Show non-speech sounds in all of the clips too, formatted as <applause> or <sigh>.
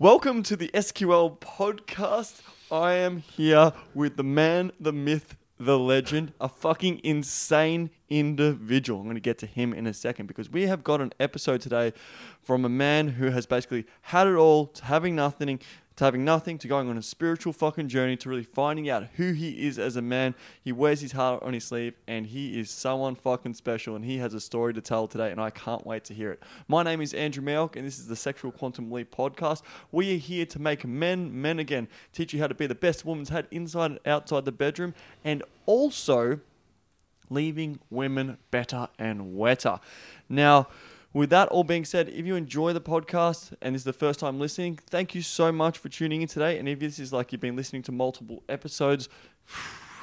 Welcome to the SQL podcast. I am here with the man, the myth, the legend, a fucking insane individual. I'm going to get to him in a second because we have got an episode today from a man who has basically had it all to having nothing, to having nothing, to going on a spiritual fucking journey, to really finding out who he is as a man. He wears his heart on his sleeve and he is someone fucking special and he has a story to tell today and I can't wait to hear it. My name is Andrew Mioch and this is the Sexual Quantum Leap podcast. We are here to make men men again, teach you how to be the best woman's had inside and outside the bedroom and also leaving women better and wetter. Now, with that all being said, if you enjoy the podcast and this is the first time listening, thank you so much for tuning in today. And if this is like you've been listening to multiple episodes, <sighs>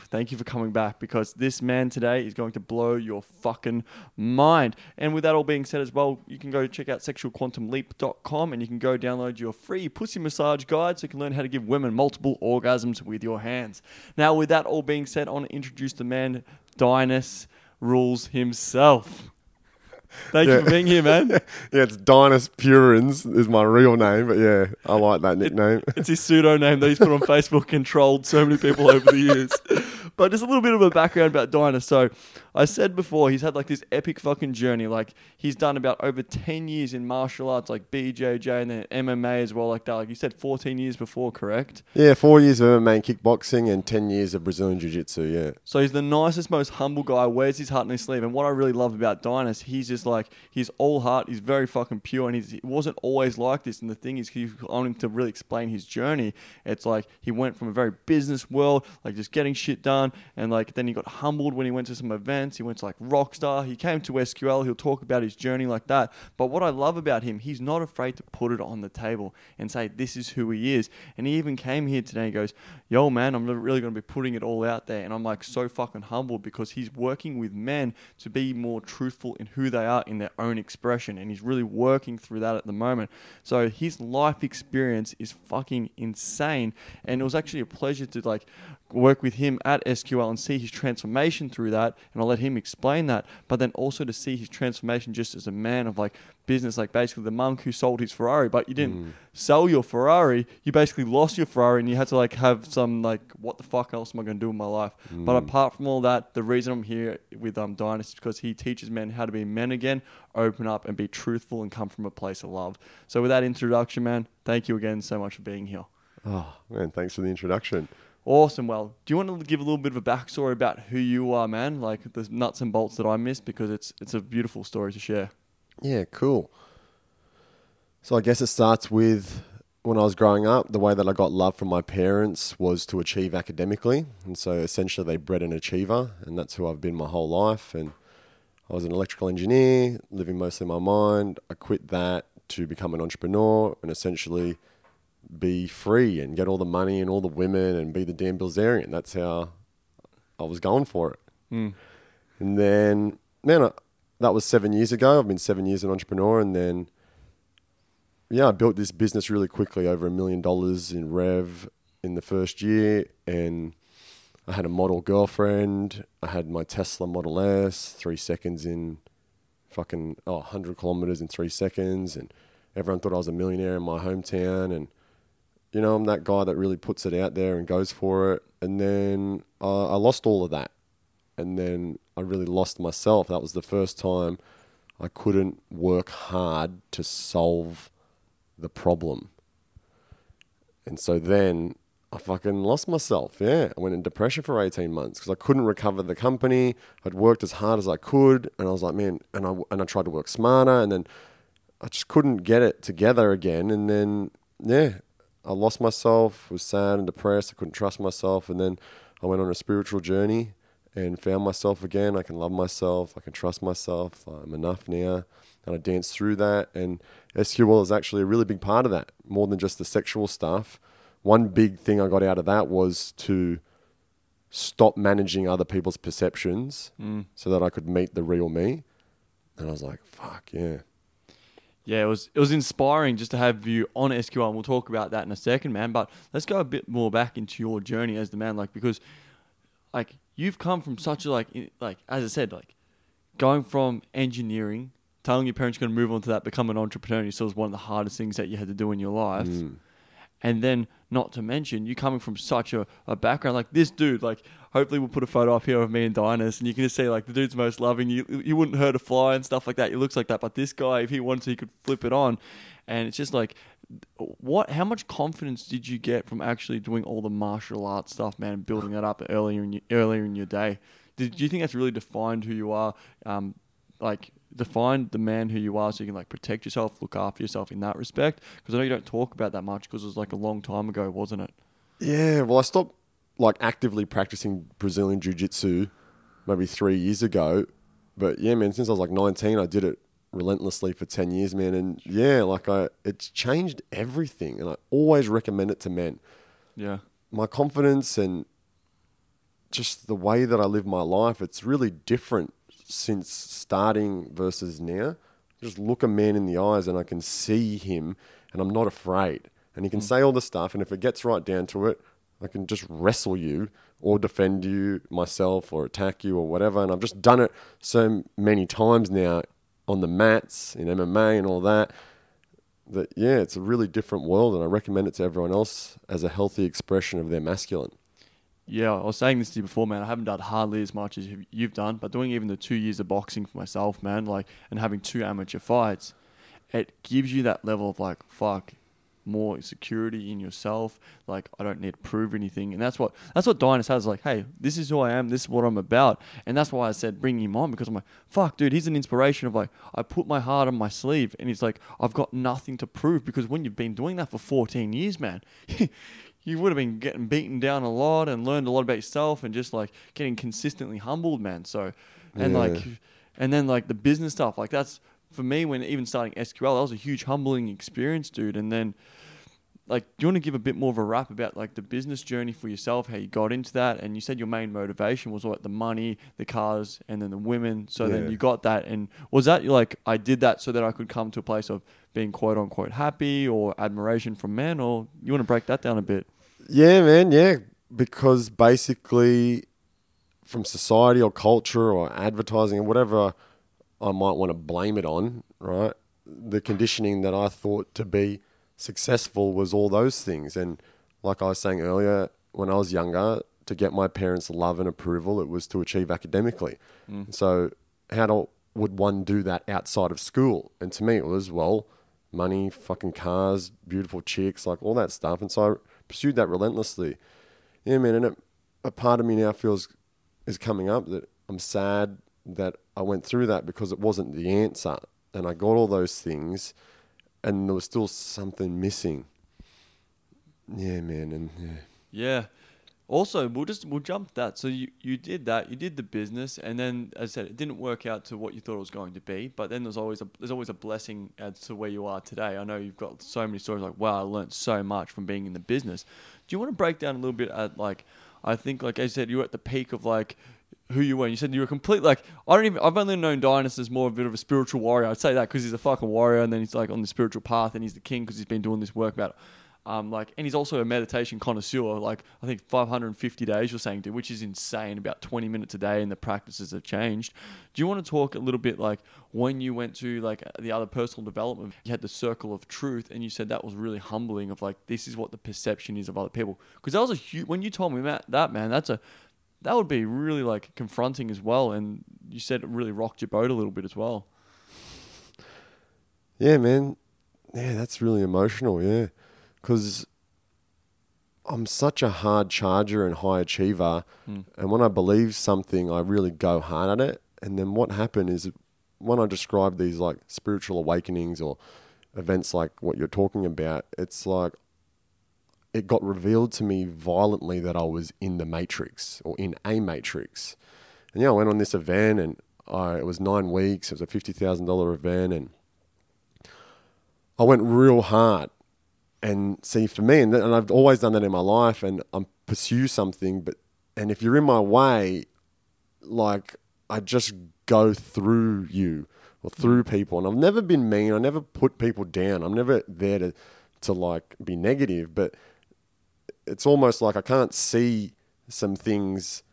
thank you for coming back because this man today is going to blow your fucking mind. And with that all being said as well, you can go check out sexualquantumleap.com and you can go download your free pussy massage guide so you can learn how to give women multiple orgasms with your hands. Now, with that all being said, I want to introduce the man, Dainis Rules himself. Thank you for being here, man. <laughs> yeah, it's Dainis Purins is my real name, but yeah, I like that nickname. <laughs> It's his pseudo name that he's put on Facebook and trolled so many people over the years. <laughs> But just a little bit of a background about Dinah. So I said before, he's had like this epic fucking journey. Like he's done about over 10 years in martial arts, like BJJ and then MMA as well, like that. Like you said 14 years before, correct? yeah, four years of MMA and kickboxing and ten years of Brazilian Jiu Jitsu. Yeah, So he's the nicest, most humble guy, wears his heart on his sleeve. And what I really love about Dainis, he's just like, he's all heart, he's very fucking pure, and he's, he wasn't always like this. And the thing is, he, on him to really explain his journey, it's like he went from a very business world, like just getting shit done, and like then he got humbled when he went to some He went to like Rockstar, he came to SQL, he'll talk about his journey like that. But what I love about him, he's not afraid to put it on the table and say, this is who he is. And he even came here today and goes, yo, man, I'm really going to be putting it all out there. And I'm like so fucking humbled because he's working with men to be more truthful in who they are in their own expression. And he's really working through that at the moment. So his life experience is fucking insane. And it was actually a pleasure to like work with him at SQL and see his transformation through that. And I'll let him explain that. But then also to see his transformation just as a man of like business, like basically the monk who sold his Ferrari, but you didn't sell your Ferrari. You basically lost your Ferrari and you had to like have some like, what the fuck else am I going to do in my life? But apart from all that, the reason I'm here with um, Dynasty is because he teaches men how to be men again, open up and be truthful and come from a place of love. So with that introduction, man, thank you again so much for being here. oh man, thanks for the introduction. Awesome. Well, do you want to give a little bit of a backstory about who you are, man? Like the nuts and bolts that I missed because it's it's a beautiful story to share. Yeah, cool. So I guess it starts with when I was growing up, the way that I got love from my parents was to achieve academically. And so essentially they bred an achiever and that's who I've been my whole life. And I was an electrical engineer, living mostly in my mind. I quit that to become an entrepreneur and essentially be free and get all the money and all the women and be the Dan Bilzerian. That's how I was going for it. Mm. And then, man, I, that was seven years ago. I've been seven years an entrepreneur, and then, yeah, I built this business really quickly, over a million dollars in rev in the first year, and I had a model girlfriend. I had my Tesla Model S, three seconds in, fucking oh, 100 kilometers in three seconds, and everyone thought I was a millionaire in my hometown, and you know, I'm that guy that really puts it out there and goes for it. And then uh, I lost all of that and then I really lost myself. That was the first time I couldn't work hard to solve the problem. And so then I fucking lost myself. Yeah, I went in depression for 18 months because I couldn't recover the company. I'd worked as hard as I could and I was like, man, and I and I tried to work smarter and then I just couldn't get it together again and then yeah, I lost myself, was sad and depressed. I couldn't trust myself and then I went on a spiritual journey and found myself again. I can love myself. I can trust myself. I'm enough now. And I danced through that. And SQL is actually a really big part of that, more than just the sexual stuff. One big thing I got out of that was to stop managing other people's perceptions Mm. so that I could meet the real me. And I was like, fuck, yeah. Yeah, it was it was inspiring just to have you on SQL, and we'll talk about that in a second, man. But let's go a bit more back into your journey as the man, like because, like, you've come from such a like i- like as I said, like, going from engineering telling your parents you're going to move on to that, become an entrepreneur, you it was one of the hardest things that you had to do in your life. Mm. And then, not to mention, you coming from such a, a background like this dude. Like, hopefully, we'll put a photo up here of me and Dainis, and you can just see like the dude's most loving. You you wouldn't hurt a fly and stuff like that. He looks like that, but this guy, if he wanted to, he could flip it on. And it's just like, what? How much confidence did you get from actually doing all the martial arts stuff, man, and building that up earlier in your, earlier in your day? Did do you think that's really defined who you are? Um, like define the man who you are so you can like protect yourself, look after yourself in that respect? Because I know you don't talk about that much because it was like a long time ago, wasn't it? Yeah, well, I stopped like actively practicing Brazilian Jiu Jitsu maybe three years ago. But yeah, man, since I was like 19, I did it relentlessly for 10 years, man. And yeah, like I, it's changed everything. And I always recommend it to men. Yeah. My confidence and just the way that I live my life, it's really different since starting versus now. Just look a man in the eyes and I can see him and I'm not afraid. And he can hmm. say all the stuff, and if it gets right down to it, I can just wrestle you or defend you myself or attack you or whatever. And I've just done it so many times now on the mats in MMA and all that. That yeah, it's a really different world, and I recommend it to everyone else as a healthy expression of their masculine. Yeah, I was saying this to you before, man. I haven't done hardly as much as you've- done, but doing even the two years of boxing for myself, man, like, and having two amateur fights, it gives you that level of like, fuck, more security in yourself. Like, I don't need to prove anything, and that's what that's what Dainis has. Like, hey, this is who I am. This is what I'm about, and that's why I said bring him on because I'm like, fuck, dude, he's an inspiration of like, I put my heart on my sleeve, and he's like, I've got nothing to prove because when you've been doing that for 14 years, man. <laughs> you would have been getting beaten down a lot and learned a lot about yourself and just like getting consistently humbled, man. So, and Yeah. like, and then like the business stuff, like that's for me when even starting SQL, that was a huge humbling experience, dude. And then, like, do you want to give a bit more of a wrap about like the business journey for yourself, how you got into that? And you said your main motivation was what the money, the cars, and then the women. So Yeah. then you got that, and was that like I did that so that I could come to a place of being quote unquote happy or admiration from men, or you want to break that down a bit? Yeah, man, yeah. Because basically, from society or culture or advertising or whatever I might want to blame it on, right? The conditioning that I thought to be successful was all those things. And like I was saying earlier, when I was younger, to get my parents' love and approval, it was to achieve academically. Mm. So, how do, would one do that outside of school? And to me, it was, well, money, fucking cars, beautiful chicks, like all that stuff. And so I pursued that relentlessly. Yeah, man. And it, a part of me now feels is coming up that I'm sad that I went through that because it wasn't the answer. And I got all those things and there was still something missing. Yeah, man. And yeah. Yeah. Also, we'll just we'll jump that. So you you did that. You did the business, and then as I said, it didn't work out to what you thought it was going to be. But then there's always a there's always a blessing as to where you are today. I know you've got so many stories like wow, I learned so much from being in the business. Do you want to break down a little bit at like I think like I said, you were at the peak of like who you were. And you said you were complete like I don't even. I've only known Dainis as more of a bit of a spiritual warrior. I'd say that because he's a fucking warrior, and then he's like on the spiritual path, and he's the king because he's been doing this work about. Um, like, and he's also a meditation connoisseur. Like, I think 550 days you're saying, dude, which is insane. About 20 minutes a day, and the practices have changed. Do you want to talk a little bit like when you went to like the other personal development? You had the circle of truth, and you said that was really humbling. Of like, this is what the perception is of other people. Because that was a huge. When you told me that, that man, that's a that would be really like confronting as well. And you said it really rocked your boat a little bit as well. Yeah, man. Yeah, that's really emotional. Yeah, because I'm such a hard charger and high achiever, Mm. and when I believe something, I really go hard at it. And then what happened is when I describe these like spiritual awakenings or events like what you're talking about, it's like it got revealed to me violently that I was in the matrix or in a matrix. And yeah, I went on this event and I, it was nine weeks. It was a fifty thousand dollar event, and I went real hard. And see, for me, and, and I've always done that in my life, and I pursue something, but and if you're in my way, like I just go through you or through mm. people, and I've never been mean. I never put people down. I'm never there to to like be negative, but it's almost like I can't see some things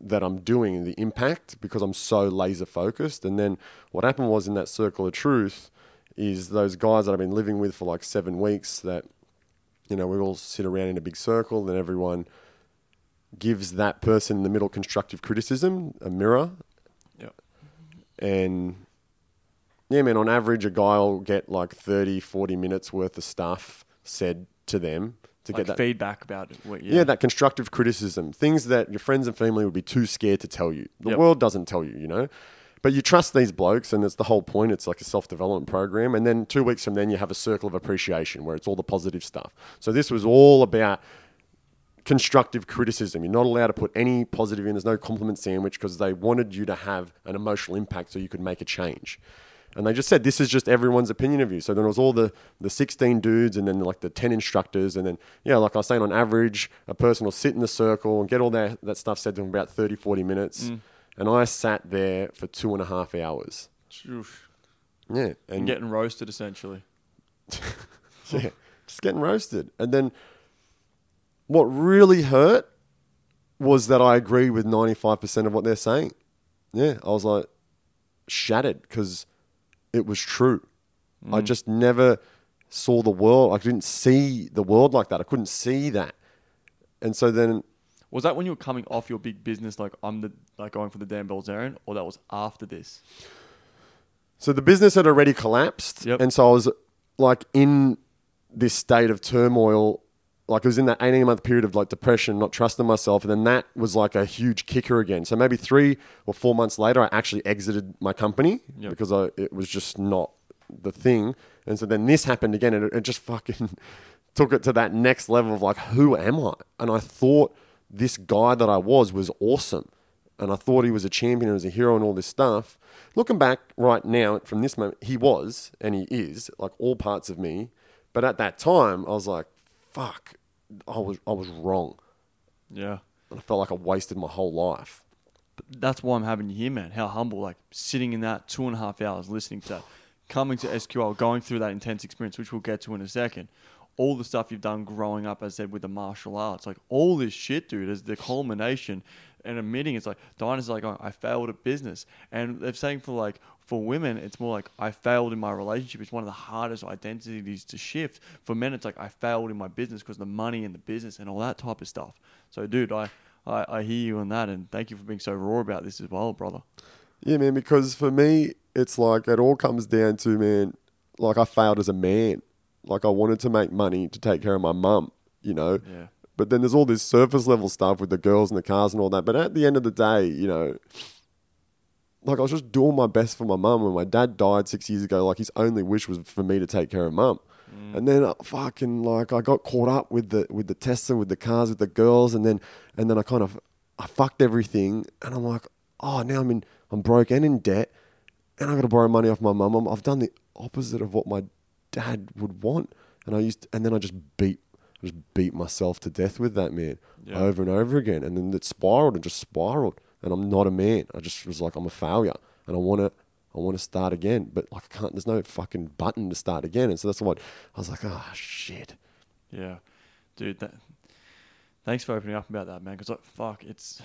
that I'm doing, the impact, because I'm so laser focused. And then what happened was in that circle of truth is those guys that I've been living with for like seven weeks that, you know, we all sit around in a big circle and everyone gives that person in the middle constructive criticism, a mirror. Yeah. And yeah, man, on average, a guy will get like 30, 40 minutes worth of stuff said to them to Like get that feedback about. What, yeah. that constructive criticism, things that your friends and family would be too scared to tell you. The Yep. world doesn't tell you, you know. But you trust these blokes, and it's the whole point. It's like a self development program. And then two weeks from then, you have a circle of appreciation where it's all the positive stuff. So this was all about constructive criticism. You're not allowed to put any positive in. There's no compliment sandwich because they wanted you to have an emotional impact so you could make a change. And they just said this is just everyone's opinion of you. So then it was all the the 16 dudes and then like the 10 instructors and then yeah, like I was saying, on average, a person will sit in the circle and get all that that stuff said to them about 30, 40 minutes. Mm. And I sat there for two and a half hours. Oof. Yeah, And and getting roasted essentially. <laughs> yeah, just getting roasted. And then what really hurt was that I agreed with 95% of what they're saying. Yeah, I was like shattered because it was true. I mm. just never saw the world. I didn't see the world like that. I couldn't see that. And so then, Was that when you were coming off your big business, like I'm the like going for the Dan Bilzerian, or that was after this? so the business had already collapsed. Yep. And so I was like in this state of turmoil. Like it was in that 18 month period of like depression, not trusting myself. And then that was like a huge kicker again. So maybe three or four months later, I actually exited my company Yep. because I, it was just not the thing. And so then this happened again and it, it just fucking <laughs> took it to that next level of like, who am I? And I thought this guy that I was was awesome. And I thought he was a champion and was a hero and all this stuff. Looking back right now from this moment, he was and he is like all parts of me. But at that time, I was like, fuck, I was, I was wrong. Yeah. And I felt like I wasted my whole life. But that's why I'm having you here, man. How humble, like sitting in that two and a half hours listening to that, coming to SQL, going through that intense experience, which we'll get to in a second. All the stuff you've done growing up, as I said, with the martial arts, like all this shit, dude, is the culmination and admitting it's like Dainis like, oh, I failed at business. And they're saying for like, for women, it's more like I failed in my relationship. It's one of the hardest identities to shift. For men, it's like I failed in my business because the money and the business and all that type of stuff. So, dude, I, I, I hear you on that, and thank you for being so raw about this as well, brother. Yeah, man, because for me, it's like it all comes down to, man, like I failed as a man. Like I wanted to make money to take care of my mum, you know. Yeah. But then there's all this surface level stuff with the girls and the cars and all that. But at the end of the day, you know, like I was just doing my best for my mum. When my dad died six years ago, like his only wish was for me to take care of mum. And then uh, fucking like I got caught up with the with the Tesla, with the cars, with the girls, and then and then I kind of I fucked everything, and I'm like, oh, now I'm in I'm broke and in debt, and I got to borrow money off my mum. I've done the opposite of what my dad would want, and I used and then I just beat just beat myself to death with that man Yeah. over and over again, and then it spiraled and just spiraled, and I'm not a man. I just was like I'm a failure, and I want to. I want to start again, but like I can't. There's no fucking button to start again, and so that's what I was like. Oh shit! Yeah, dude. That, thanks for opening up about that, man. Because like, fuck, it's.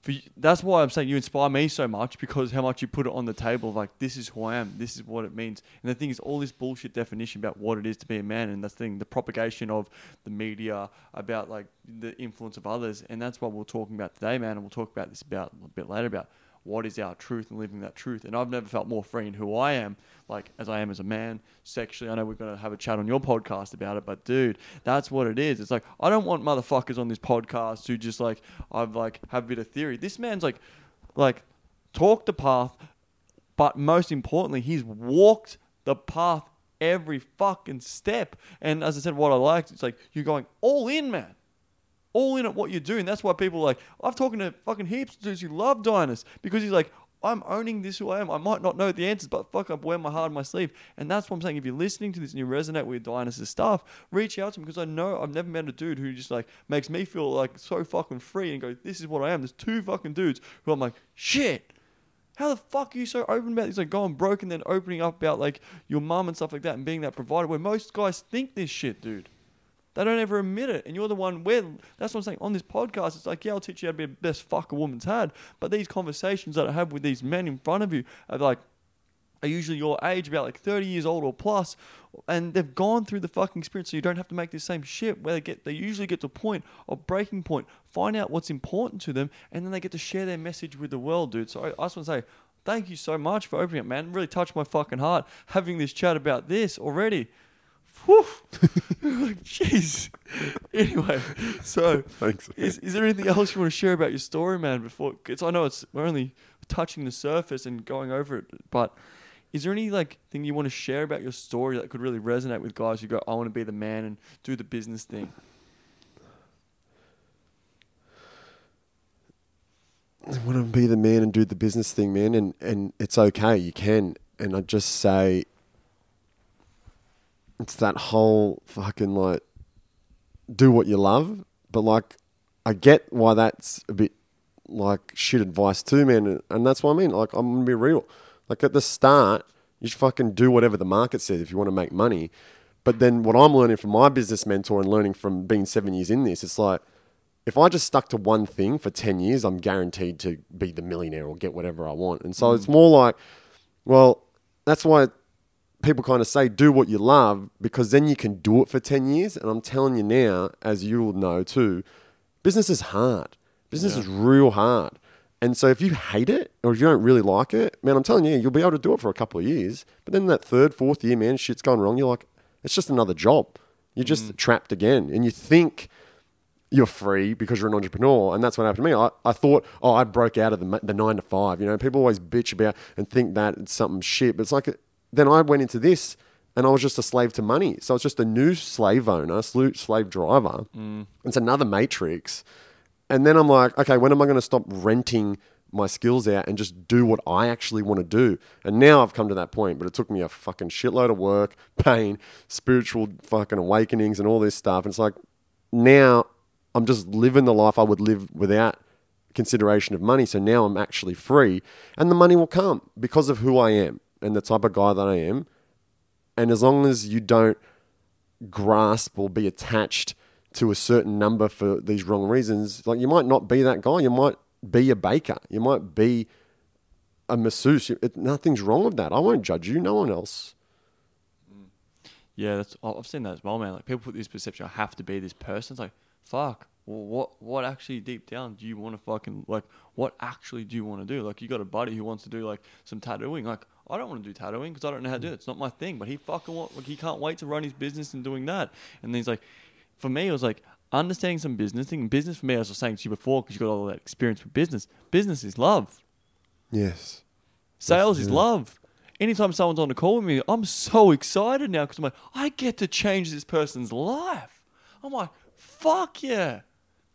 For you, that's why I'm saying you inspire me so much because how much you put it on the table. Like this is who I am. This is what it means. And the thing is, all this bullshit definition about what it is to be a man, and that's the thing, the propagation of the media about like the influence of others, and that's what we're talking about today, man. And we'll talk about this about a bit later about what is our truth and living that truth. And I've never felt more free in who I am, like as I am as a man, sexually. I know we're going to have a chat on your podcast about it, but dude, that's what it is. It's like, I don't want motherfuckers on this podcast who just like, I've like, have a bit of theory. This man's like, like, talk the path, but most importantly, he's walked the path every fucking step. And as I said, what I liked, it's like, you're going all in, man all in at what you're doing. That's why people are like I've talking to fucking heaps of dudes who love Dainis because he's like, I'm owning this who I am. I might not know the answers, but fuck, I'm wearing my heart on my sleeve. And that's what I'm saying. If you're listening to this and you resonate with Dainis's stuff, reach out to him because I know I've never met a dude who just like makes me feel like so fucking free and go, this is what I am. There's two fucking dudes who I'm like, shit. How the fuck are you so open about this? Like going broke and then opening up about like your mum and stuff like that and being that provider where most guys think this shit, dude. They don't ever admit it. And you're the one where that's what I'm saying. On this podcast, it's like, yeah, I'll teach you how to be the best fuck a woman's had. But these conversations that I have with these men in front of you are like, are usually your age, about like 30 years old or plus, and they've gone through the fucking experience, so you don't have to make the same shit. Where they get, they usually get to a point of breaking point, find out what's important to them, and then they get to share their message with the world, dude. So I, I just want to say, thank you so much for opening up, man. Really touched my fucking heart having this chat about this already. Whew. <laughs> like, jeez. Anyway, so Thanks. is, is there anything else you want to share about your story, man? Before, it's, I know it's we're only touching the surface and going over it, but is there any like thing you want to share about your story that could really resonate with guys who go, "I want to be the man and do the business thing"? I want to be the man and do the business thing, man, and and it's okay. You can, and I just say, it's that whole fucking like, do what you love, but like, I get why that's a bit like shit advice too, man, and, that's what I mean. Like, I'm gonna be real. Like at the start, you should fucking do whatever the market says if you want to make money. But then what I'm learning from my business mentor and learning from being seven years in this, it's like if I just stuck to one thing for 10 years, I'm guaranteed to be the millionaire or get whatever I want. And so mm. it's more like, well, that's why people kind of say do what you love because then you can do it for 10 years. And I'm telling you now, as you will know too, business is hard. Business Yeah. is real hard. And so if you hate it or if you don't really like it, man, I'm telling you, you'll be able to do it for a couple of years. But then that third, fourth year, man, shit's going wrong. You're like, it's just another job. You're just mm. trapped again. And you think you're free because you're an entrepreneur. And that's what happened to me. I, I thought, oh, I broke out of the, the nine to five. You know, people always bitch about and think that it's something shit. But it's like, then I went into this and I was just a slave to money. So it's just a new slave owner, slave driver. Mm. It's another matrix. And then I'm like, okay, when am I going to stop renting my skills out and just do what I actually want to do? And now I've come to that point, but it took me a fucking shitload of work, <laughs> pain, spiritual fucking awakenings, and all this stuff. And it's like, now I'm just living the life I would live without consideration of money. So now I'm actually free, and the money will come because of who I am and the type of guy that I am. And as long as you don't grasp or be attached to a certain number for these wrong reasons, like you might not be that guy. You might be a baker. You might be a masseuse. It, nothing's wrong with that. I won't judge you. No one else. Yeah, that's I've seen that as well, man. Like people put this perception, I have to be this person. It's like, fuck. Well, what what actually deep down do you want to fucking like? What actually do you want to do? Like, you got a buddy who wants to do like some tattooing. Like, I don't want to do tattooing because I don't know how to do it. It's not my thing. But he fucking want, like he can't wait to run his business and doing that. And then he's like, for me, it was like understanding some business thing. Business for me, as I was saying to you before, because you got all that experience with business. Business is love. Yes. Sales is yeah. love. Anytime someone's on a call with me, I'm so excited now because I'm like, I get to change this person's life. I'm like, fuck yeah,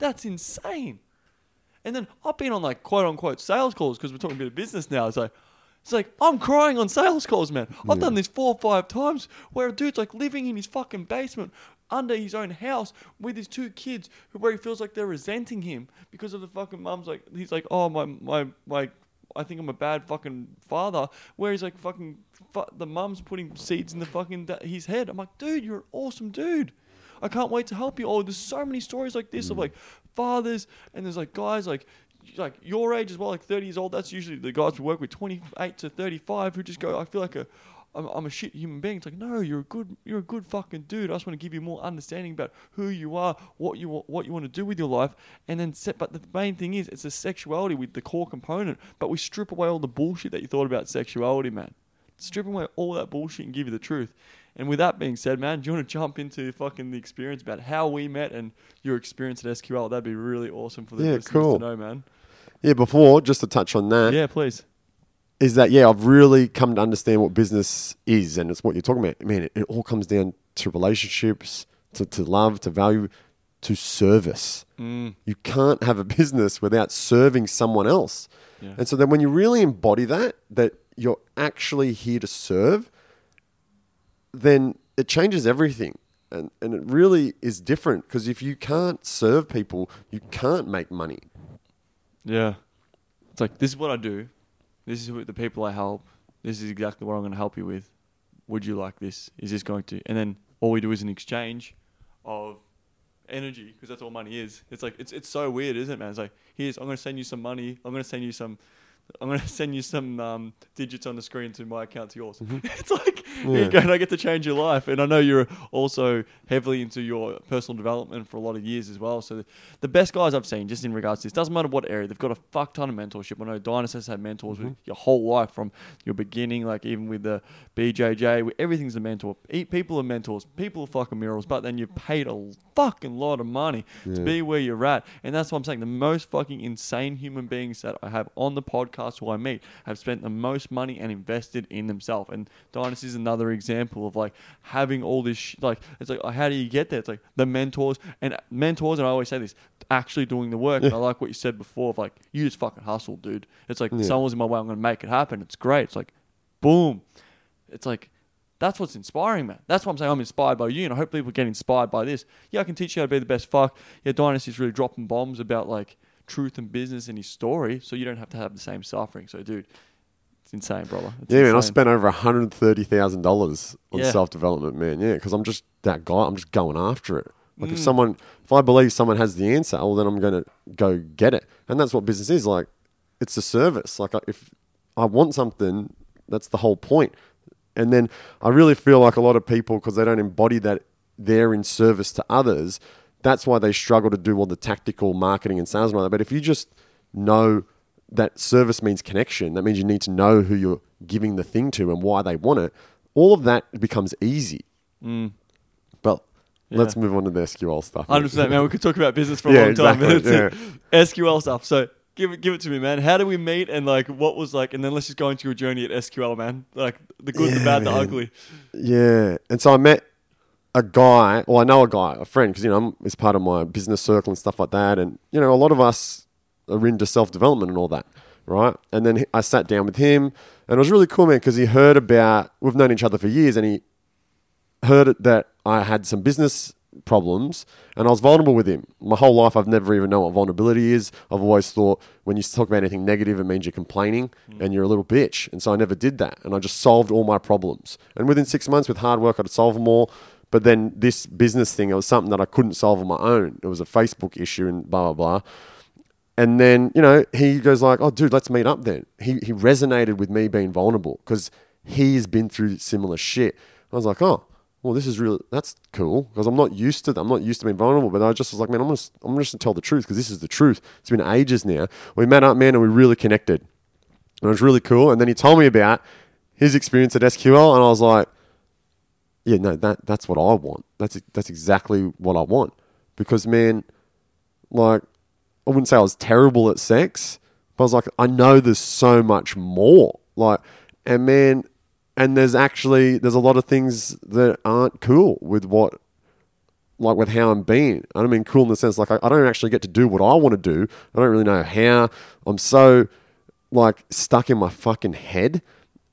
that's insane. And then I've been on like quote unquote sales calls because we're talking a bit of business now. So it's like I'm crying on sales calls, man. I've done this four or five times where a dude's like living in his fucking basement under his own house with his two kids, where he feels like they're resenting him because of the fucking mum's like he's like, oh my my my. I think I'm a bad fucking father. Where he's like fucking fu- the mum's putting seeds in the fucking da- his head. I'm like, dude, you're an awesome dude. I can't wait to help you. Oh, there's so many stories like this of mm. like fathers and there's like guys like like your age as well, like 30 years old. That's usually the guys we work with, 28 to 35, who just go, I feel like a I'm, I'm a shit human being. It's like, no, you're a good, you're a good fucking dude. I just want to give you more understanding about who you are, what you what you want to do with your life, and then set. But the main thing is, it's the sexuality with the core component. But we strip away all the bullshit that you thought about sexuality, man. Strip away all that bullshit and give you the truth. And with that being said, man, do you want to jump into fucking the experience about how we met and your experience at SQL? That'd be really awesome for the Yeah, listeners cool. to know, man. Yeah, before, just to touch on that, Yeah, please. is that yeah, I've really come to understand what business is, and it's what you're talking about. Man, it, it all comes down to relationships, to, to love, to value, to service. Mm, You can't have a business without serving someone else. Yeah. And so then when you really embody that, that you're actually here to serve, then it changes everything. And, and it really is different because if you can't serve people, you can't make money. Yeah. It's like, this is what I do. This is the people I help. This is exactly what I'm going to help you with. Would you like this? Is this going to? And then all we do is an exchange of energy because that's all money is. It's like it's it's so weird, isn't it, man? It's like here's I'm gonna send you some money. I'm gonna send you some. I'm gonna send you some um, digits on the screen to my account to yours. <laughs> it's like here you go, and I get to change your life. And I know you're also heavily into your personal development for a lot of years as well. So the, the best guys I've seen, just in regards to this, doesn't matter what area, they've got a fuck ton of mentorship. I know has had mentors with your whole life from your beginning, like even with the BJJ, everything's a mentor. People are mentors. People are fucking mirrors. But then you've paid a fucking lot of money to be where you're at. And that's what I'm saying. The most fucking insane human beings that I have on the podcast who I meet have spent the most money and invested in themselves. And Dynasty is another example of like having all this, sh- like, it's like, how do you get there? It's like the mentors and mentors, and I always say this, actually doing the work. And I like what you said before of like, you just fucking hustle, dude. It's like, Yeah. someone's in my way, I'm going to make it happen. It's great. It's like, boom. It's like, that's what's inspiring, man. That's what I'm saying. I'm inspired by you, and I hope people get inspired by this. Yeah, I can teach you how to be the best fuck. Yeah, Dynasty's really dropping bombs about like truth and business in his story, so you don't have to have the same suffering. So, dude, it's insane, brother. It's Yeah, man, I spent over hundred thirty thousand dollars on Yeah. self development, man. Yeah, because I'm just that guy. I'm just going after it. Like Mm. if someone, if I believe someone has the answer, well, then I'm going to go get it. And that's what business is. Like, it's a service. Like, if I want something, that's the whole point. And then I really feel like a lot of people, because they don't embody that they're in service to others, that's why they struggle to do all the tactical marketing and sales and all that. But if you just know that service means connection, that means you need to know who you're giving the thing to and why they want it, all of that becomes easy. Mm. But let's move on to the SQL stuff. Hundred percent, man. We could talk about business for a <laughs> Yeah, long time. exactly, but it's SQL stuff. So give it, give it to me, man. How do we meet, and like, what was like, and then let's just go into your journey at SQL, man. Like the good, the Yeah, bad, the ugly. Yeah. And so I met a guy, well, I know a guy, a friend, because, you know, I'm, it's part of my business circle and stuff like that. And, you know, a lot of us are into self development and all that, right? And then I sat down with him, and it was really cool, man, because he heard about, we've known each other for years, and he heard that I had some business problems and I was vulnerable with him. My whole life, I've never even known what vulnerability is. I've always thought when you talk about anything negative, it means you're complaining mm. and you're a little bitch. And so I never did that. And I just solved all my problems. And within six months, with hard work, I'd solve them all. But then this business thing, it was something that I couldn't solve on my own. It was a Facebook issue and blah, blah, blah. And then, you know, he goes like, "Oh, dude, let's meet up then." He he resonated with me being vulnerable because he's been through similar shit. I was like, "Oh, well, this is really that's cool because I'm not used to that. I'm not used to being vulnerable." But I just was like, "Man, I'm just I'm just gonna tell the truth because this is the truth." It's been ages now. We met up, man, and we really connected. And it was really cool. And then he told me about his experience at SQL, and I was like, "Yeah, no, that that's what I want. That's that's exactly what I want." Because man, like I wouldn't say I was terrible at sex, but I was like, I know there's so much more. Like, and man, and there's actually there's a lot of things that aren't cool with what, like with how I'm being. I don't mean cool in the sense like I, I don't actually get to do what I want to do. I don't really know how. I'm so like stuck in my fucking head,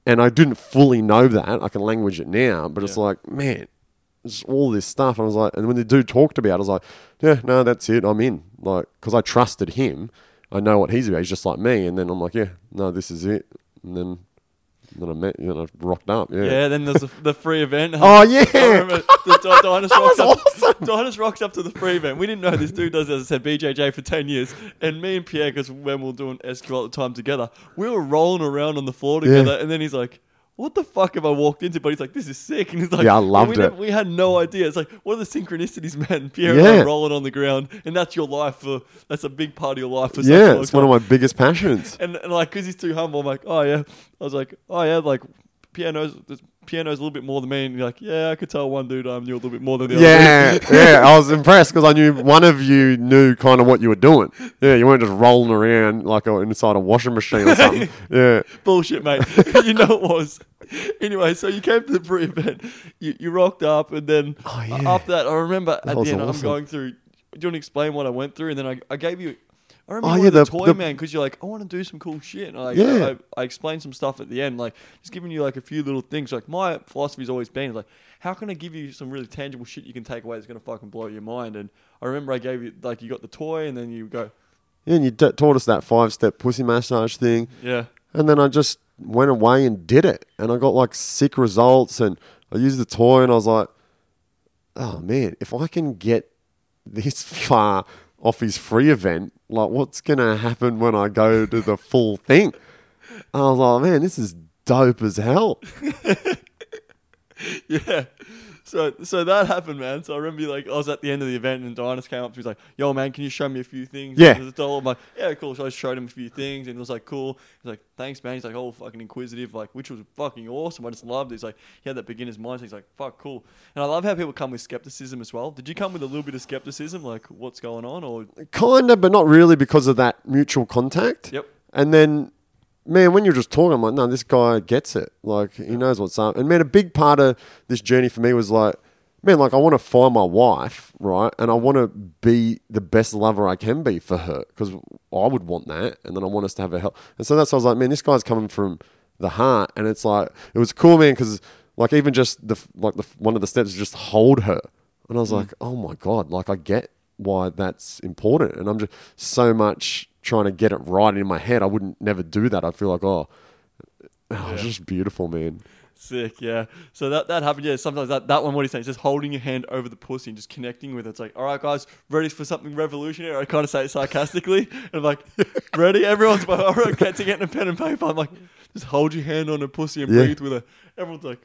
and I didn't fully know that. I can language it now, but it's like, man, it's all this stuff. And I was like, and when the dude talked about it, I was like, yeah, no, that's it. I'm in. Like, because I trusted him. I know what he's about. He's just like me. And then I'm like, yeah, no, this is it. And then, then I met, you know, rocked up. Yeah. Yeah. then there's the, the free event. <laughs> Oh, yeah. <laughs> I remember the Di- Dainis <laughs> rocks was up. awesome. Dainis rocks up to the free event. We didn't know this dude does, as I said, BJJ for 10 years. And me and Pierre, because when we were doing SQL at the time together, we were rolling around on the floor together. And then he's like, what the fuck have I walked into? But he's like, this is sick. And he's like, Yeah, I loved we it. we had no idea. It's like, what are the synchronicities, man? <laughs> Pierre and I rolling on the ground. And that's your life for, that's a big part of your life for Yeah, it's one time. of my biggest passions. <laughs> And, and like, because he's too humble, I'm like, oh yeah. I was like, oh yeah, like Pierre knows Pierre knows a little bit more than me. And you're like, yeah, I could tell one dude I knew a little bit more than the other. Yeah, <laughs> yeah. I was impressed because I knew one of you knew kind of what you were doing. Yeah, you weren't just rolling around like a, inside a washing machine or something. <laughs> Yeah. Bullshit, mate. <laughs> you know it was. Anyway, so you came to the pre event, you, you rocked up, and then Oh, yeah. after that, I remember at the end, I'm going through. Do you want to explain what I went through? And then I, I gave you. I remember Oh, yeah, the- the, toy the- man because you're like, I want to do some cool shit. And I, Yeah. I, I explained some stuff at the end, like just giving you like a few little things. Like my philosophy's always been like, how can I give you some really tangible shit you can take away that's gonna fucking blow your mind? And I remember I gave you like you got the toy, and then you go, Yeah, and you d- taught us that five step pussy massage thing. yeah, And then I just went away and did it. And I got like sick results. And I used the toy and I was like, oh man, if I can get this <laughs> far off his free event. Like, what's gonna happen when I go to the full thing? I was like, man, this is dope as hell. <laughs> Yeah. So so that happened, man. So I remember like I was at the end of the event and Dainis came up to me, he was like, Yo man, can you show me a few things? Yeah. And I am like, Yeah, cool. So I showed him a few things and it was like cool. He's like, Thanks man. He's like, Oh fucking inquisitive, like which was fucking awesome. I just loved it. He's like he had that beginner's mind, so he's like, Fuck, cool. And I love how people come with skepticism as well. Did you come with a little bit of skepticism, like what's going on? Or Kinda, but not really because of that mutual contact. Yep. And then, man, when you're just talking, I'm like, no, this guy gets it. Like, he knows what's up. And man, a big part of this journey for me was like, man, like I want to find my wife, right? And I want to be the best lover I can be for her because I would want that. And then I want us to have a help. And so that's why I was like, man, this guy's coming from the heart. And it's like, it was cool, man, because like even just the, like the, one of the steps is just hold her. And I was mm. like, oh my God, like I get why that's important. And I'm just so much trying to get it right in my head. I wouldn't never do that. I feel like, oh, oh it's just beautiful, man. Sick, yeah. So that that happened, yeah. Sometimes that, that one, what he's saying, is just holding your hand over the pussy and just connecting with it. It's like, all right, guys, ready for something revolutionary? I kind of say it sarcastically. <laughs> and I'm like, ready? Everyone's like, all right, get to getting a pen and paper. I'm like, just hold your hand on the pussy and Yeah. breathe with it. Everyone's like,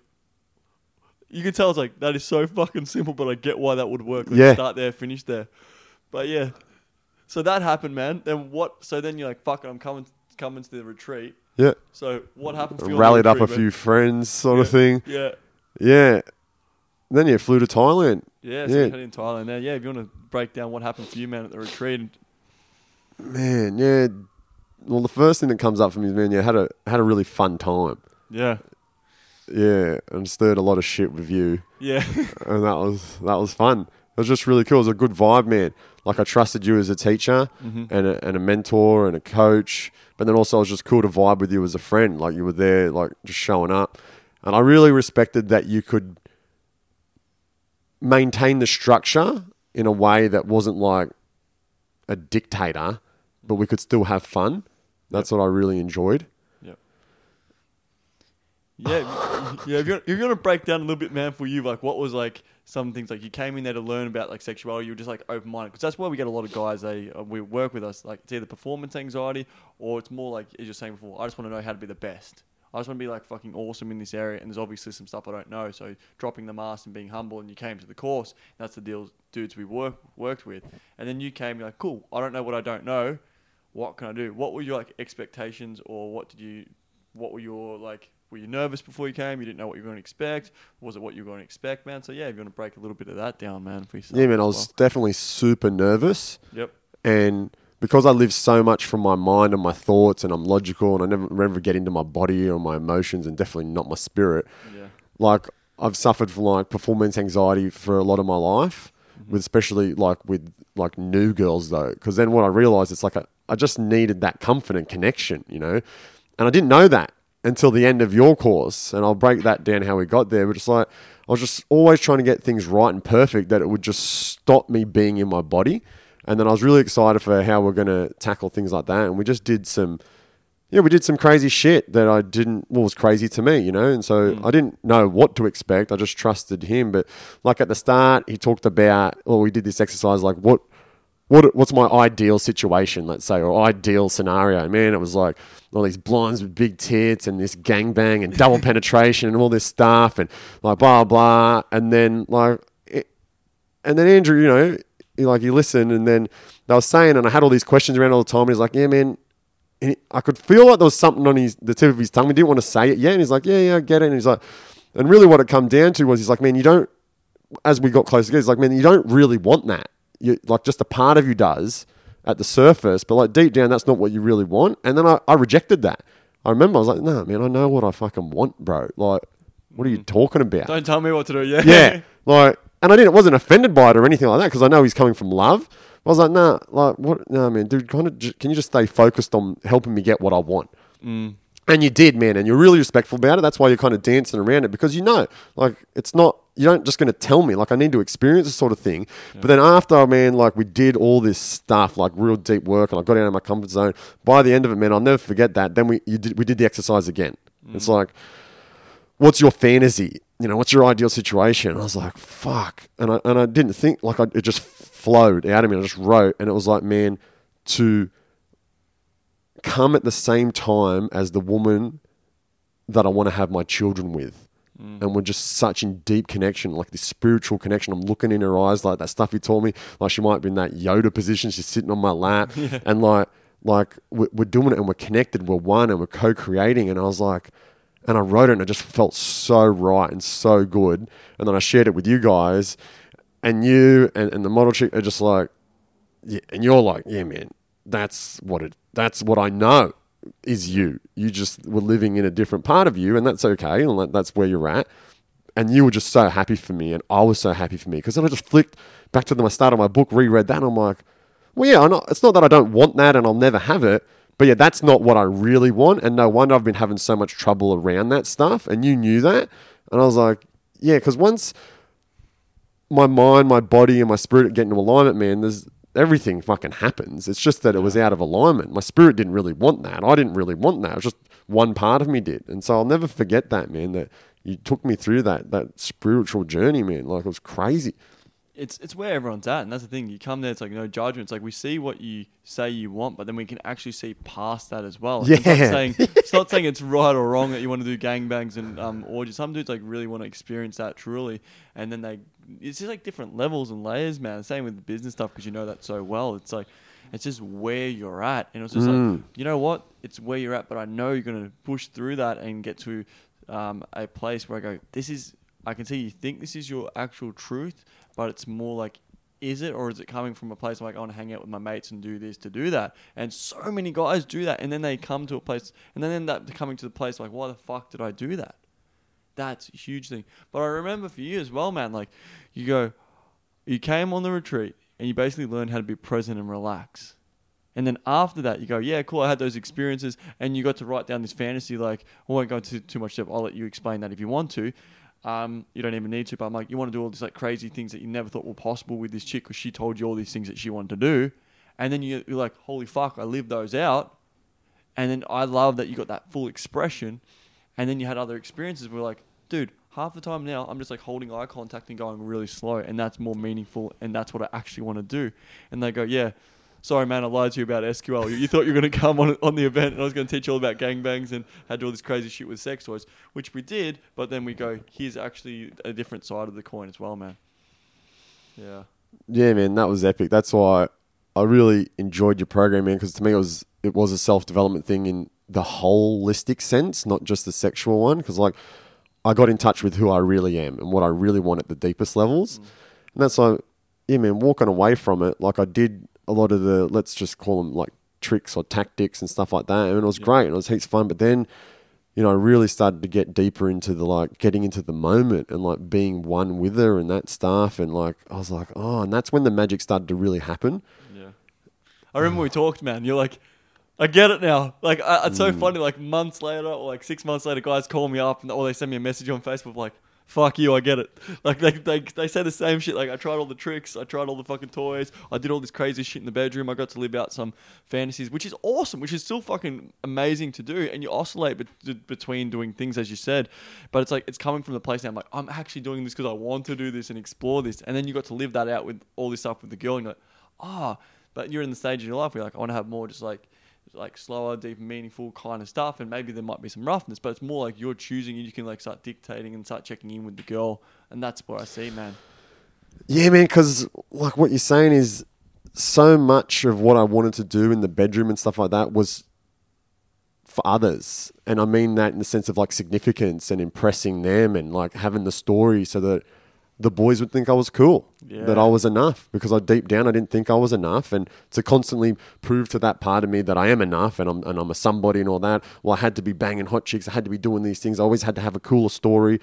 you can tell it's like, that is so fucking simple, but I get why that would work. Like, Yeah. Start there, finish there. But yeah. So that happened, man. Then what? So then you're like, fuck it, I'm coming, coming to the retreat. Yeah. So what happened? for you on the Rallied up a retreat, man? few friends, sort of thing. Yeah. Yeah. Then you flew to Thailand. Yeah, so Yeah. to Thailand now. Yeah, if you want to break down what happened for you, man, at the retreat. And, Man, yeah. Well, the first thing that comes up for me is, man, yeah, had a had a really fun time. yeah, Yeah, and stirred a lot of shit with you, yeah, <laughs> and that was that was fun. It was just really cool. It was a good vibe, man. Like I trusted you as a teacher Mm-hmm. and a, and a mentor and a coach, but then also it was just cool to vibe with you as a friend. Like you were there, like just showing up, and I really respected that you could maintain the structure in a way that wasn't like a dictator, but we could still have fun. That's what I really enjoyed. yeah. Yeah, <laughs> yeah. If you're, if you're gonna break down a little bit, man, for you, like what was like some things like you came in there to learn about like sexuality, you were just like open minded because that's why we get a lot of guys. They uh, we work with us like it's either performance anxiety or it's more like as you're saying before. I just want to know how to be the best. I just want to be like fucking awesome in this area, and there's obviously some stuff I don't know. So dropping the mask and being humble, and you came to the course. That's the deal, dudes we work worked with, and then you came. You're like, cool. I don't know what I don't know. What can I do? What were your like expectations, or what did you? What were your like? Were you nervous before you came? You didn't know what you were going to expect. Was it what you were going to expect, man? So yeah, if you want to break a little bit of that down, man, for yourself. Yeah, man, I as was definitely super nervous. Yep. and because I live so much from my mind and my thoughts, and I'm logical, and I never never get into my body or my emotions, and definitely not my spirit. Yeah. Like I've suffered from like performance anxiety for a lot of my life, mm-hmm. with especially like with like new girls though, because then what I realized it's like a, I just needed that comfort and connection, you know, and I didn't know that until the end of your course, and I'll break that down how we got there. But it's like I was just always trying to get things right and perfect that it would just stop me being in my body. And then I was really excited for how we're going to tackle things like that. And we just did some, yeah, we did some crazy shit that I didn't, well, was crazy to me, you know? And so mm. I didn't know what to expect. I just trusted him. But like at the start, he talked about, well, we did this exercise like, what, what, what's my ideal situation, let's say, or ideal scenario? Man, it was like all these blondes with big tits and this gangbang and double <laughs> penetration and all this stuff and like blah, blah. And then like, it, and then Andrew, you know, he like he listened, and then they were saying, and I had all these questions around all the time. And he's like, "Yeah, man." And he- I could feel like there was something on his the tip of his tongue. He didn't want to say it yet, and he's like, "Yeah, yeah, I get it." And he's like, and really, what it come down to was, he's like, "Man, you don't." As we got closer together, he's like, "Man, you don't really want that. You like just a part of you does at the surface, but like deep down, that's not what you really want." And then I, I rejected that. I remember I was like, "No, man, I know what I fucking want, bro. Like, what are you talking about?" Don't tell me what to do. Yeah. yeah, <laughs> like, and I didn't wasn't offended by it or anything like that because I know he's coming from love. I was like, nah, like, what? No, man, dude, kind of, can you just stay focused on helping me get what I want? Mm. And you did, man, and you're really respectful about it. That's why you're kind of dancing around it because you know, like, it's not. You don't just going to tell me, like, I need to experience this sort of thing. But then after, man, like, we did all this stuff, like, real deep work, and I got out of my comfort zone. By the end of it, man, I'll never forget that. Then we you did we did the exercise again. Mm-hmm. It's like, what's your fantasy? You know, what's your ideal situation? And I was like, fuck. And I, and I didn't think, like, I, it just flowed out of me. I just wrote, and it was like, man, to come at the same time as the woman that I want to have my children with. Mm. And we're just such in deep connection, like this spiritual connection. I'm looking in her eyes, like that stuff you told me. Like she might be in that Yoda position. She's sitting on my lap, <laughs> and like, like we're, we're doing it, and we're connected. We're one, and we're co-creating. And I was like, and I wrote it, and it just felt so right and so good. And then I shared it with you guys, and you and, and the model chick are just like, yeah, and you're like, yeah, man, that's what it. That's what I know is you. You just were living in a different part of you, and that's okay, and that's where you're at. And you were just so happy for me, and I was so happy for me because then I just flicked back to the start of my book, reread that, and I'm like, well, yeah, not, it's not that I don't want that and I'll never have it, but yeah, that's not what I really want. And no wonder I've been having so much trouble around that stuff. And you knew that, and I was like, yeah, because once my mind, my body, and my spirit get into alignment, man, there's everything fucking happens. It's just that it was out of alignment. My spirit didn't really want that. I didn't really want that. It was just one part of me did. And so I'll never forget that, man, that you took me through that that spiritual journey, man. Like it was crazy. it's it's where everyone's at, and that's the thing. You come there, it's like no judgment. It's like we see what you say you want, but then we can actually see past that as well. It's not Yeah. saying it's not saying it's right or wrong that you want to do gangbangs and um orgies. Some dudes like really want to experience that truly, and then they it's just like different levels and layers, man. Same with the business stuff because you know that so well. It's like it's just where you're at, and it's just Mm. like you know what, it's where you're at, but I know you're gonna push through that and get to um, a place where I go, this is. I can see you think this is your actual truth, but it's more like, is it or is it coming from a place like I want to hang out with my mates and do this to do that? And so many guys do that, and then they come to a place and then end up coming to the place like, why the fuck did I do that? That's a huge thing. But I remember for you as well, man. Like, you go, you came on the retreat and you basically learned how to be present and relax. And then after that, you go, yeah, cool. I had those experiences, and you got to write down this fantasy. Like, I won't go into too much depth. I'll let you explain that if you want to. Um, you don't even need to. But I'm like, you want to do all these like crazy things that you never thought were possible with this chick because she told you all these things that she wanted to do, and then you, you're like, holy fuck, I lived those out. And then I love that you got that full expression, and then you had other experiences where like, dude, half the time now I'm just like holding eye contact and going really slow, and that's more meaningful, and that's what I actually want to do. And they go, yeah, sorry man, I lied to you about SQL. You, you thought you were going <laughs> to come on on the event, and I was going to teach you all about gangbangs and how to do all this crazy shit with sex toys, which we did. But then we go, here's actually a different side of the coin as well, man. Yeah. Yeah, man, that was epic. That's why I really enjoyed your program, man, because to me it was it was a self development thing in the holistic sense, not just the sexual one. Because like I got in touch with who I really am and what I really want at the deepest levels, mm. and that's why, yeah, man, walking away from it, like I did a lot of the let's just call them like tricks or tactics and stuff like that, and it was Yeah. great and it was heaps fun. But then you know, I really started to get deeper into the like getting into the moment and like being one with her and that stuff. And like, I was like, oh, and that's when the magic started to really happen. Yeah. I remember we talked, man. You're like, I get it now. Like, I, it's so funny. Like months later, or like six months later, guys call me up and or they send me a message on Facebook like, "Fuck you, I get it." Like they they they say the same shit. Like I tried all the tricks, I tried all the fucking toys, I did all this crazy shit in the bedroom. I got to live out some fantasies, which is awesome, which is still fucking amazing to do. And you oscillate bet- between doing things as you said, but it's like it's coming from the place now. I'm like, I'm actually doing this because I want to do this and explore this, and then you got to live that out with all this stuff with the girl, and you're like, ah. But you're in the stage in your life where you're like, I want to have more just like like slower, deep, meaningful kind of stuff, and maybe there might be some roughness, but it's more like you're choosing and you can like start dictating and start checking in with the girl, and that's what I see, man. Yeah, man, because like what you're saying is so much of what I wanted to do in the bedroom and stuff like that was for others. And I mean that in the sense of like significance and impressing them and like having the story so that the boys would think I was cool, that I was enough because I deep down I didn't think I was enough. And to constantly prove to that part of me that I am enough and I'm, and I'm a somebody and all that, well, I had to be banging hot chicks. I had to be doing these things. I always had to have a cooler story.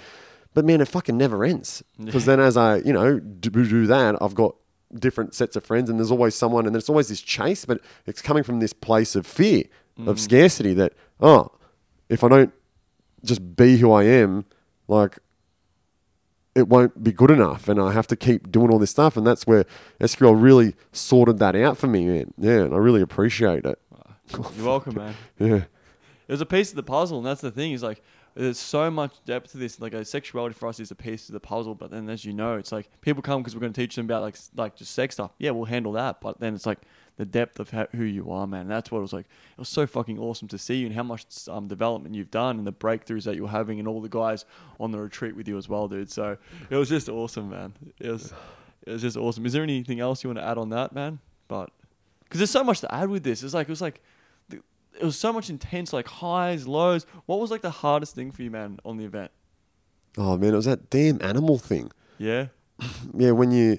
But man, it fucking never ends. Because then as I, you know, do, do that, I've got different sets of friends and there's always someone and there's always this chase, but it's coming from this place of fear, of mm. scarcity that, oh, if I don't just be who I am, like it won't be good enough and I have to keep doing all this stuff. And that's where SQL really sorted that out for me, man. Yeah, and I really appreciate it. You're welcome, man. <laughs> Yeah. It was a piece of the puzzle, and that's the thing is like There's so much depth to this. Like, sexuality for us is a piece of the puzzle, but then as you know, it's like people come because we're going to teach them about like like just sex stuff. Yeah, we'll handle that, but then it's like the depth of how, who you are, man. That's what it was like. It was so fucking awesome to see you and how much um, development you've done and the breakthroughs that you're having and all the guys on the retreat with you as well, dude. So it was just awesome, man. It was it was just awesome. Is there anything else you want to add on that, man? But because there's so much to add with this. It's like it was like it was so much intense, like highs, lows. What was like the hardest thing for you, man, on the event? Oh man, it was that damn animal thing. Yeah, <coughs> yeah, when you,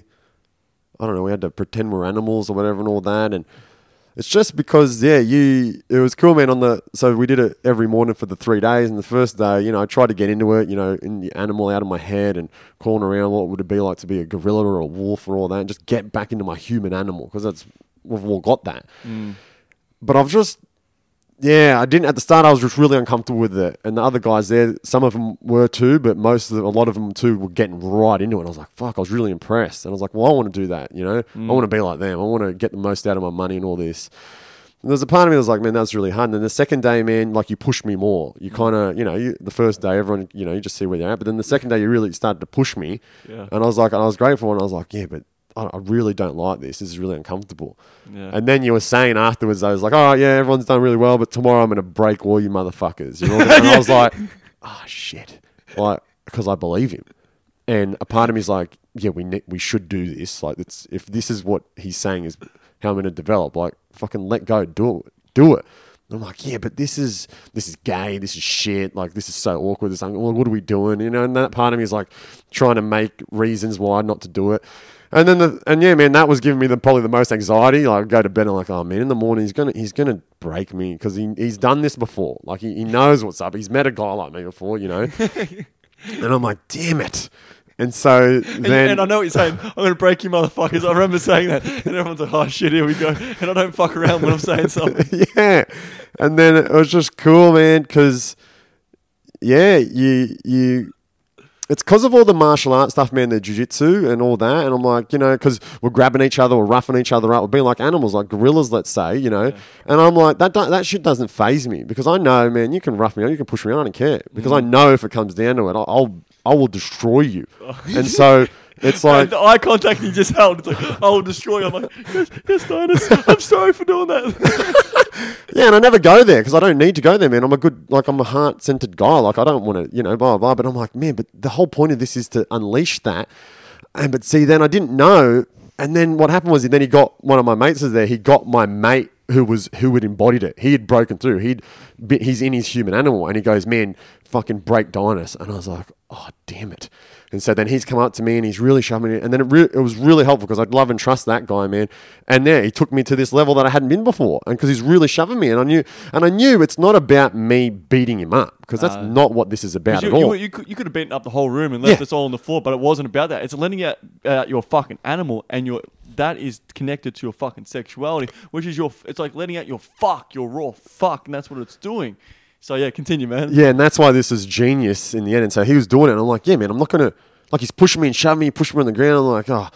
I don't know, we had to pretend we're animals or whatever and all that, and it's just because yeah, you, it was cool, man. On the so we did it every morning for the three days, and the first day, you know, I tried to get into it, you know, in the animal out of my head and crawling around what would it be like to be a gorilla or a wolf or all that, and just get back into my human animal because that's we've all got that. Mm. But I've just yeah, I didn't at the start. I was just really uncomfortable with it, and the other guys there, some of them were too, but most of them, a lot of them too, were getting right into it. I was like, "Fuck!" I was really impressed, and I was like, "Well, I want to do that. You know, I mm. want to be like them. I want to get the most out of my money and all this." And there's a part of me that was like, "Man, that's really hard." And then the second day, man, like you pushed me more. You mm. kind of, you know, you, the first day, everyone, you know, you just see where they're at, but then the second day, you really started to push me, Yeah. and I was like, and I was grateful, and I was like, "Yeah, but." I I really don't like this. This is really uncomfortable. yeah. And then you were saying afterwards, I was like, oh, yeah, everyone's done really well, but tomorrow I'm going to break all you motherfuckers. You know I mean? And I was <laughs> like, oh, shit. Like, because I believe him. And a part of me is like, yeah, we ne- we should do this. Like, it's, if this is what he's saying is how I'm going to develop, like, fucking let go, do it. Do it. And I'm like, yeah, but this is this is gay. This is shit. Like, this is so awkward. This, well, what are we doing? You know, and that part of me is like trying to make reasons why not to do it. And then the and yeah, man, that was giving me the probably the most anxiety. Like I go to bed and I'm like, oh man, in the morning he's gonna he's gonna break me because he he's done this before. Like he, he knows what's up. He's met a guy like me before, you know. <laughs> and I'm like, damn it. And so And, then and I know what you're saying. I'm going to break you, motherfuckers. I remember saying that, and everyone's like, "Oh shit, here we go." And I don't fuck around when I'm saying <laughs> something. yeah. And then it was just cool, man, because yeah, you you. It's because of all the martial arts stuff, man, the jiu-jitsu and all that. And I'm like, you know, because we're grabbing each other, we're roughing each other up, we're being like animals, like gorillas, let's say, you know. And I'm like, that that shit doesn't phase me because I know, man, you can rough me up, you can push me around, I don't care because I mm. know if it comes down to it, I'll, I'll I will destroy you. Oh. and so <laughs> it's like, and the eye contact he just held, it's like, "I will destroy." you." I'm like, "Yes, yes, I'm sorry for doing that." <laughs> Yeah, and I never go there because I don't need to go there, man. I'm a good, like, I'm a heart centered guy. Like, I don't want to, you know, blah, blah, blah. But I'm like, man, but the whole point of this is to unleash that. And, but see, then I didn't know. And then what happened was, then he got one of my mates was there. He got my mate who was, who had embodied it. He had broken through. He'd, he's in his human animal. And he goes, man, fucking break Dainis. And I was like, oh, damn it. And so then he's come up to me and he's really shoving it. And then it, re- it was really helpful because I'd love and trust that guy, man. And yeah, he took me to this level that I hadn't been before. And because he's really shoving me. And I knew, and I knew it's not about me beating him up because that's not what this is about you, at all. you, you could, you could have beaten up the whole room and left Yeah. us all on the floor, but it wasn't about that. It's letting out uh, your fucking animal, and your that is connected to your fucking sexuality, which is your. It's like letting out your fuck, your raw fuck, and that's what it's doing. So yeah, continue, man. Yeah, and that's why this is genius in the end. And so he was doing it, and I'm like, yeah, man, I'm not gonna like he's pushing me and shoving me, pushing me on the ground. I'm like, oh,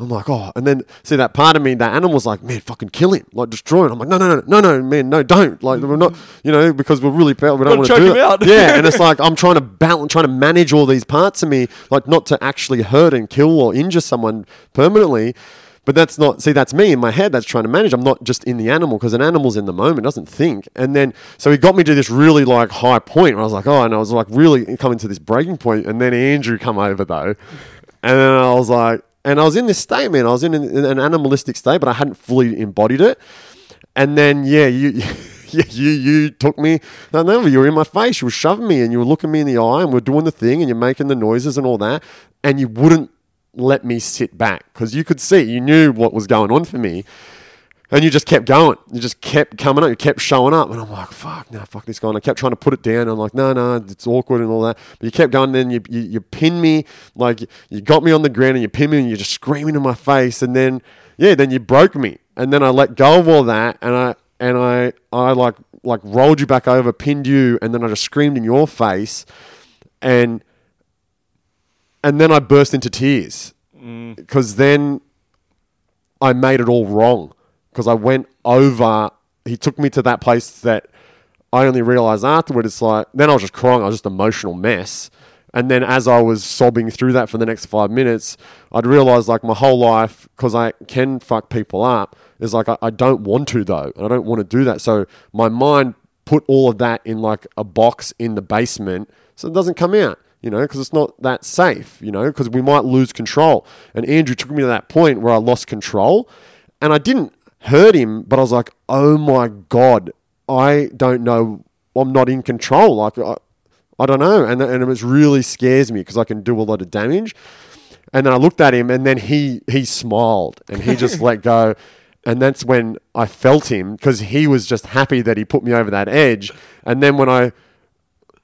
I'm like, oh, and then see that part of me, that animal's like, man, fucking kill him, like destroy him. I'm like, no, no, no, no, no, man, no, don't. Like we're not, you know, because we're really powerful. We don't want to do him out. Yeah, <laughs> and it's like I'm trying to balance, trying to manage all these parts of me, like not to actually hurt and kill or injure someone permanently. But that's not, see, that's me in my head that's trying to manage. I'm not just in the animal because an animal's in the moment, doesn't think. And then, so he got me to this really like high point where I was like, oh, and I was like really coming to this breaking point. And then Andrew come over though. And then I was like, and I was in this state, man. I was in an, an animalistic state, but I hadn't fully embodied it. And then, yeah, you. <laughs> Yeah, you you took me. No, no, you were in my face. You were shoving me, and you were looking me in the eye, and we're doing the thing, and you're making the noises and all that, and you wouldn't let me sit back because you could see, you knew what was going on for me, and you just kept going. You just kept coming up. You kept showing up, and I'm like, fuck, no, fuck this guy. And I kept trying to put it down. I'm like, no, no, it's awkward and all that. But you kept going. Then you, you you pinned me, like you got me on the ground, and you pinned me, and you're just screaming in my face. And then yeah, then you broke me, and then I let go of all that, and I and I I like like rolled you back over, pinned you, and then I just screamed in your face, and and then I burst into tears mm. because then I made it all wrong because I went over. He took me to that place that I only realized afterward, it's like, then I was just crying. I was just an emotional mess. And then as I was sobbing through that for the next five minutes, I'd realized like my whole life, because I can fuck people up, is like I, I don't want to though. And I don't want to do that. So my mind put all of that in like a box in the basement so it doesn't come out, you know, because it's not that safe, you know, because we might lose control. And Andrew took me to that point where I lost control and I didn't hurt him, but I was like, oh my God, I don't know. I'm not in control. Like, I, I don't know. And, and it really scares me because I can do a lot of damage. And then I looked at him and then he, he smiled and he just let go. <laughs> And that's when I felt him because he was just happy that he put me over that edge. And then when I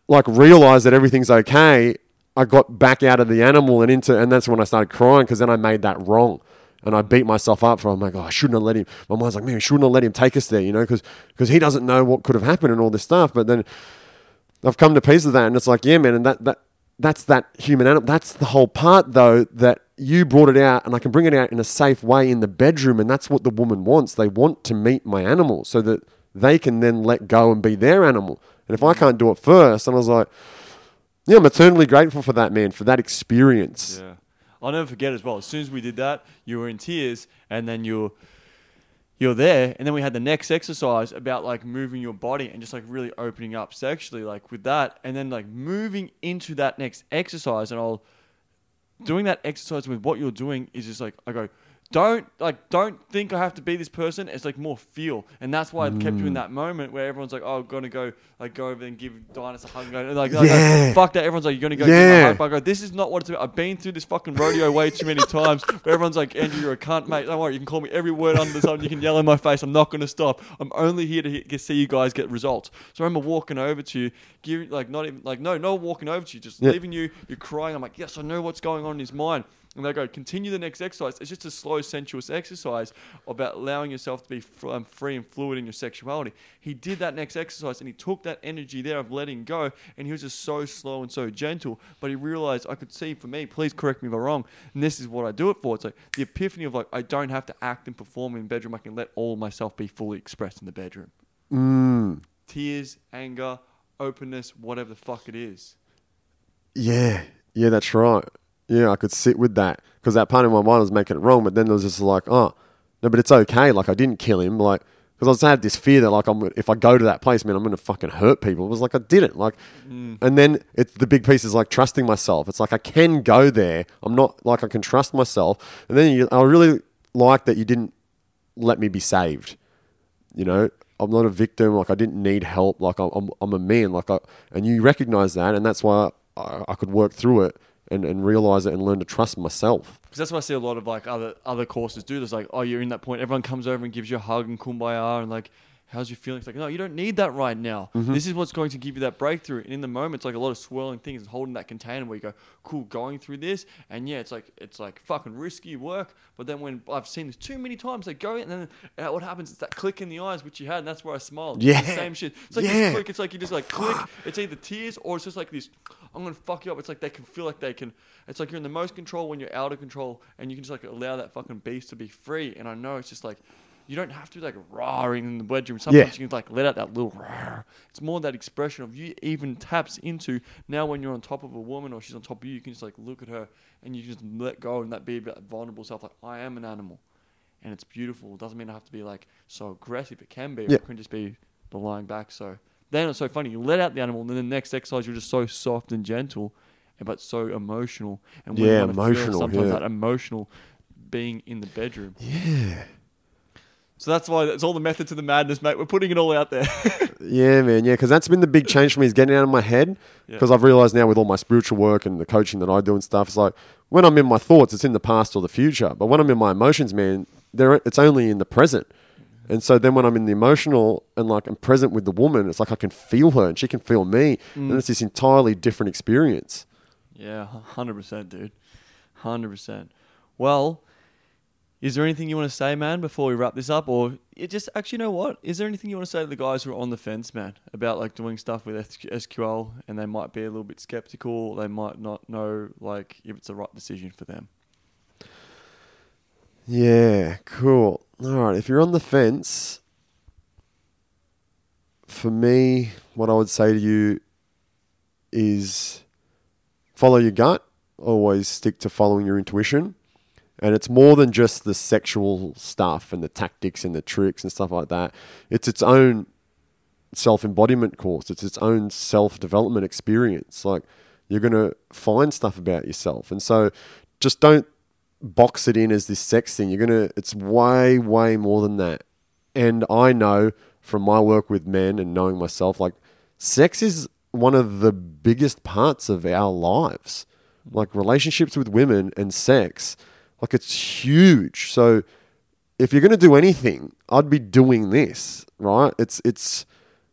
like realized that everything's okay, I got back out of the animal and into, and that's when I started crying because then I made that wrong. And I beat myself up for, I'm like, oh, I shouldn't have let him. My mind's like, man, we shouldn't have let him take us there, you know, because he doesn't know what could have happened and all this stuff. But then I've come to peace with that, and it's like, yeah, man, and that that that's that human animal. That's the whole part, though, that you brought it out, and I can bring it out in a safe way in the bedroom, and that's what the woman wants. They want to meet my animal so that they can then let go and be their animal. And if I can't do it first, and I was like, yeah, I'm eternally grateful for that, man, for that experience. Yeah. I'll never forget as well. As soon as we did that, you were in tears, and then you're you're there, and then we had the next exercise about like moving your body and just like really opening up sexually, like with that, and then like moving into that next exercise, and I'll doing that exercise with what you're doing is just like I go, don't like don't think I have to be this person. It's like more feel, and that's why I kept you in hmm. that moment where everyone's like, "Oh, I'm gonna go like go over and give Dainis a hug." And go, like, like, Yeah. fuck that. Everyone's like, "You're gonna go give him Yeah. a hug." I go, "This is not what it's about. I've been through this fucking rodeo way too many <laughs> times." Where everyone's like, "Andrew, you're a cunt, mate. Don't worry. You can call me every word under the sun. You can yell in my face. I'm not gonna stop. I'm only here to he- see you guys get results." So I remember walking over to you, give like not even like no, no walking over to you, just Yeah. leaving you. You're crying. I'm like, "Yes, I know what's going on in his mind." And they go, continue the next exercise. It's just a slow, sensuous exercise about allowing yourself to be f- um, free and fluid in your sexuality. He did that next exercise and he took that energy there of letting go and he was just so slow and so gentle. But he realized, I could see for me, please correct me if I'm wrong, and this is what I do it for. It's like the epiphany of like, I don't have to act and perform in bedroom. I can let all myself be fully expressed in the bedroom. Mm, Tears, anger, openness, whatever the fuck it is. yeah, yeah, that's right. Yeah, I could sit with that because that part of my mind was making it wrong. But then there was just like, oh, no, but it's okay. Like I didn't kill him. Like because I was had this fear that like I'm if I go to that place, man, I'm gonna fucking hurt people. It was like I didn't. Like, mm. and then it's the big piece is like trusting myself. It's like I can go there. I'm not like I can trust myself. And then you, I really like that you didn't let me be saved. You know, I'm not a victim. Like I didn't need help. Like I'm, I'm, I'm a man. Like I, and you recognize that, and that's why I, I could work through it and, and realize it and learn to trust myself. Because that's why I see a lot of like other other courses do this. Like, oh, you're in that point. Everyone comes over and gives you a hug and kumbaya and like, how's your feelings? Like, no, you don't need that right now. This is what's going to give you that breakthrough. And in the moment, it's like a lot of swirling things and holding that container where you go, cool, going through this. And yeah, it's like it's like fucking risky work. But then when I've seen this too many times, they go in and then uh, what happens? It's that click in the eyes which you had, and that's where I smiled. Yeah. same shit. It's like Yeah. click. It's like you just like click. <sighs> It's either tears or it's just like this. I'm gonna fuck you up. It's like they can feel like they can. It's like you're in the most control when you're out of control, and you can just like allow that fucking beast to be free. And I know it's just like you don't have to be like roaring in the bedroom. Sometimes Yeah. you can like let out that little. roar. It's more that expression of you even taps into now when you're on top of a woman or she's on top of you. You can just like look at her and you just let go and that be that vulnerable self. Like I am an animal, and it's beautiful. It doesn't mean I have to be like so aggressive. It can be. Yeah. it can just be the lying back. So then it's so funny. You let out the animal, and then the next exercise you're just so soft and gentle, but so emotional. And Yeah, wanna feel emotional, Sometimes yeah. that emotional being in the bedroom. Yeah. So that's why it's all the method to the madness, mate. We're putting it all out there. <laughs> Yeah, man. Yeah, because that's been the big change for me is getting out of my head. Yeah. Because I've realized now with all my spiritual work and the coaching that I do and stuff, it's like when I'm in my thoughts, it's in the past or the future. But when I'm in my emotions, man, there it's only in the present. And so then when I'm in the emotional and like I'm present with the woman, it's like I can feel her and she can feel me, mm. and it's this entirely different experience. yeah, hundred percent, dude. Hundred percent. Well, is there anything you want to say, man, before we wrap this up, or it just actually, you know what? Is there anything you want to say to the guys who are on the fence, man, about like doing stuff with SQL, and they might be a little bit skeptical, they might not know like if it's the right decision for them. Yeah, cool. All right, if you're on the fence, for me, what I would say to you is follow your gut. Always stick to following your intuition. And it's more than just the sexual stuff and the tactics and the tricks and stuff like that. It's its own self embodiment course, it's its own self development experience. Like, you're going to find stuff about yourself. And so just don't box it in as this sex thing. You're going to, it's way, way more than that. And I know from my work with men and knowing myself, like, sex is one of the biggest parts of our lives. Like, relationships with women and sex like it's huge. So if you're going to do anything, I'd be doing this, right? It's it's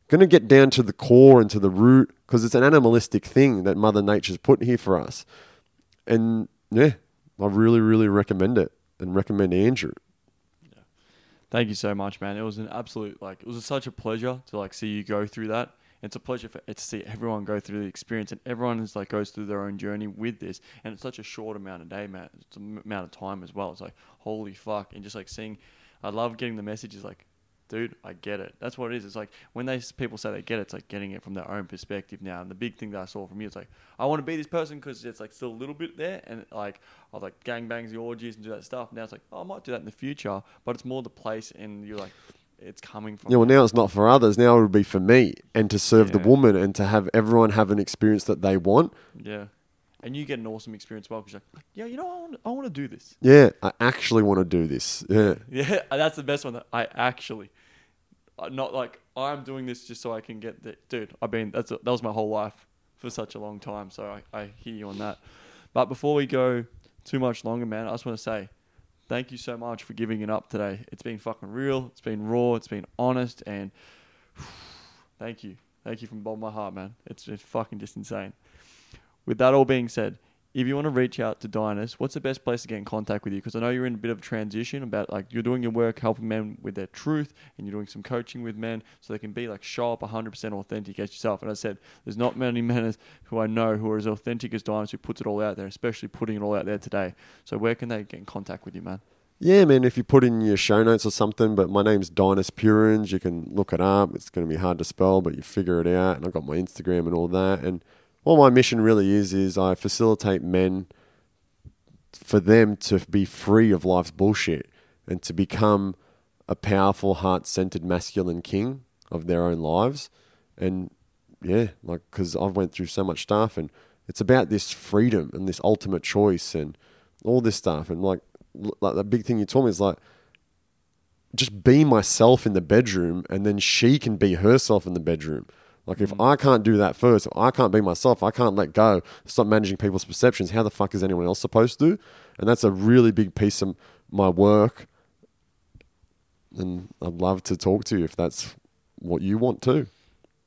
going to get down to the core and to the root because it's an animalistic thing that Mother Nature's put here for us. And yeah, I really really recommend it and recommend Andrew. Thank you so much, man. It was an absolute like it was such a pleasure to like see you go through that it's a pleasure for, to see everyone go through the experience, and everyone is like goes through their own journey with this. And it's such a short amount of day, man. It's an amount of time as well. It's like holy fuck, and just like seeing, I love getting the messages like, dude, I get it. That's what it is. It's like when they people say they get it, it's like getting it from their own perspective now. And the big thing that I saw from you, it's like I want to be this person because it's like still a little bit there, and like I was like gang bangs the orgies, and do that stuff. Now it's like oh, I might do that in the future, but it's more the place, and you're like it's coming from. Yeah, well, now it's not for others. Now it would be for me and to serve yeah. the woman and to have everyone have an experience that they want. Yeah. And you get an awesome experience well because you're like, yeah, you know, I want, I want to do this. Yeah, I actually want to do this. Yeah. <laughs> Yeah, that's the best one. That I actually, uh, not like I'm doing this just so I can get the dude. I've been that's a, that was my whole life for such a long time. So I, I hear you on that. But before we go too much longer, man, I just want to say thank you so much for giving it up today. It's been fucking real. It's been raw. It's been honest. And <sighs> thank you. Thank you from the bottom of my heart, man. It's, it's fucking just insane. With that all being said, if you want to reach out to Dainis, what's the best place to get in contact with you? Because I know you're in a bit of a transition about like you're doing your work helping men with their truth and you're doing some coaching with men so they can be like show up 100% authentic as yourself. And I said, there's not many <laughs> men who I know who are as authentic as Dainis who puts it all out there, especially putting it all out there today. So where can they get in contact with you, man? Yeah, man, if you put in your show notes or something, but my name's Dainis Purins, you can look it up. It's going to be hard to spell, but you figure it out. And I've got my Instagram and all that. And what my mission really is, is I facilitate men – for them to be free of life's bullshit and to become a powerful, heart centered masculine king of their own lives. And yeah, like, because I've went through so much stuff and it's about this freedom and this ultimate choice and all this stuff. And like, like the big thing you told me is like, just be myself in the bedroom and then she can be herself in the bedroom. Like if mm. I can't do that first, I can't be myself, I can't let go, stop managing people's perceptions, how the fuck is anyone else supposed to? And that's a really big piece of my work. And I'd love to talk to you if that's what you want to.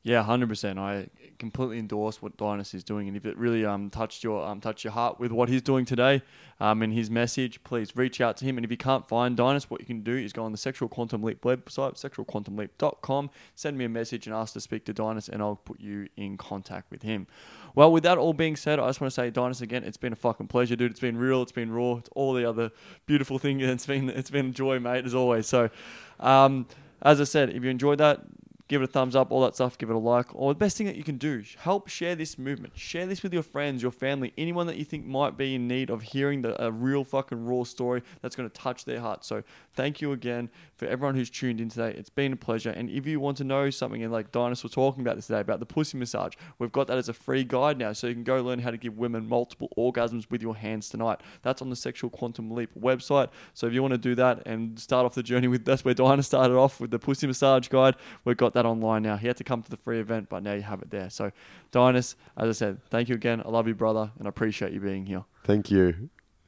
Yeah, hundred percent. I completely endorse what Dainis is doing, and if it really um, touched your um, touched your heart with what he's doing today, um, and his message, please reach out to him. And if you can't find Dainis, what you can do is go on the Sexual Quantum Leap website, sexualquantumleap.com, send me a message and ask to speak to Dainis, and I'll put you in contact with him. Well, with that all being said, I just want to say, Dainis, again, it's been a fucking pleasure, dude. It's been real, it's been raw, it's all the other beautiful things. It's been it's been joy, mate, as always. So, um, as I said, if you enjoyed that, give it a thumbs up, all that stuff, give it a like. Or the best thing that you can do, help share this movement. Share this with your friends, your family, anyone that you think might be in need of hearing the, a real fucking raw story that's going to touch their heart. So thank you again for everyone who's tuned in today. It's been a pleasure. And if you want to know something, and like Dainis was talking about this today, about the pussy massage, we've got that as a free guide now. So you can go learn how to give women multiple orgasms with your hands tonight. That's on the Sexual Quantum Leap website. So if you want to do that and start off the journey with, that's where Dainis started off with the pussy massage guide. We've got that online now. He had to come to the free event, but now you have it there. So, Dainis, as I said, thank you again. I love you, brother, and I appreciate you being here. Thank you.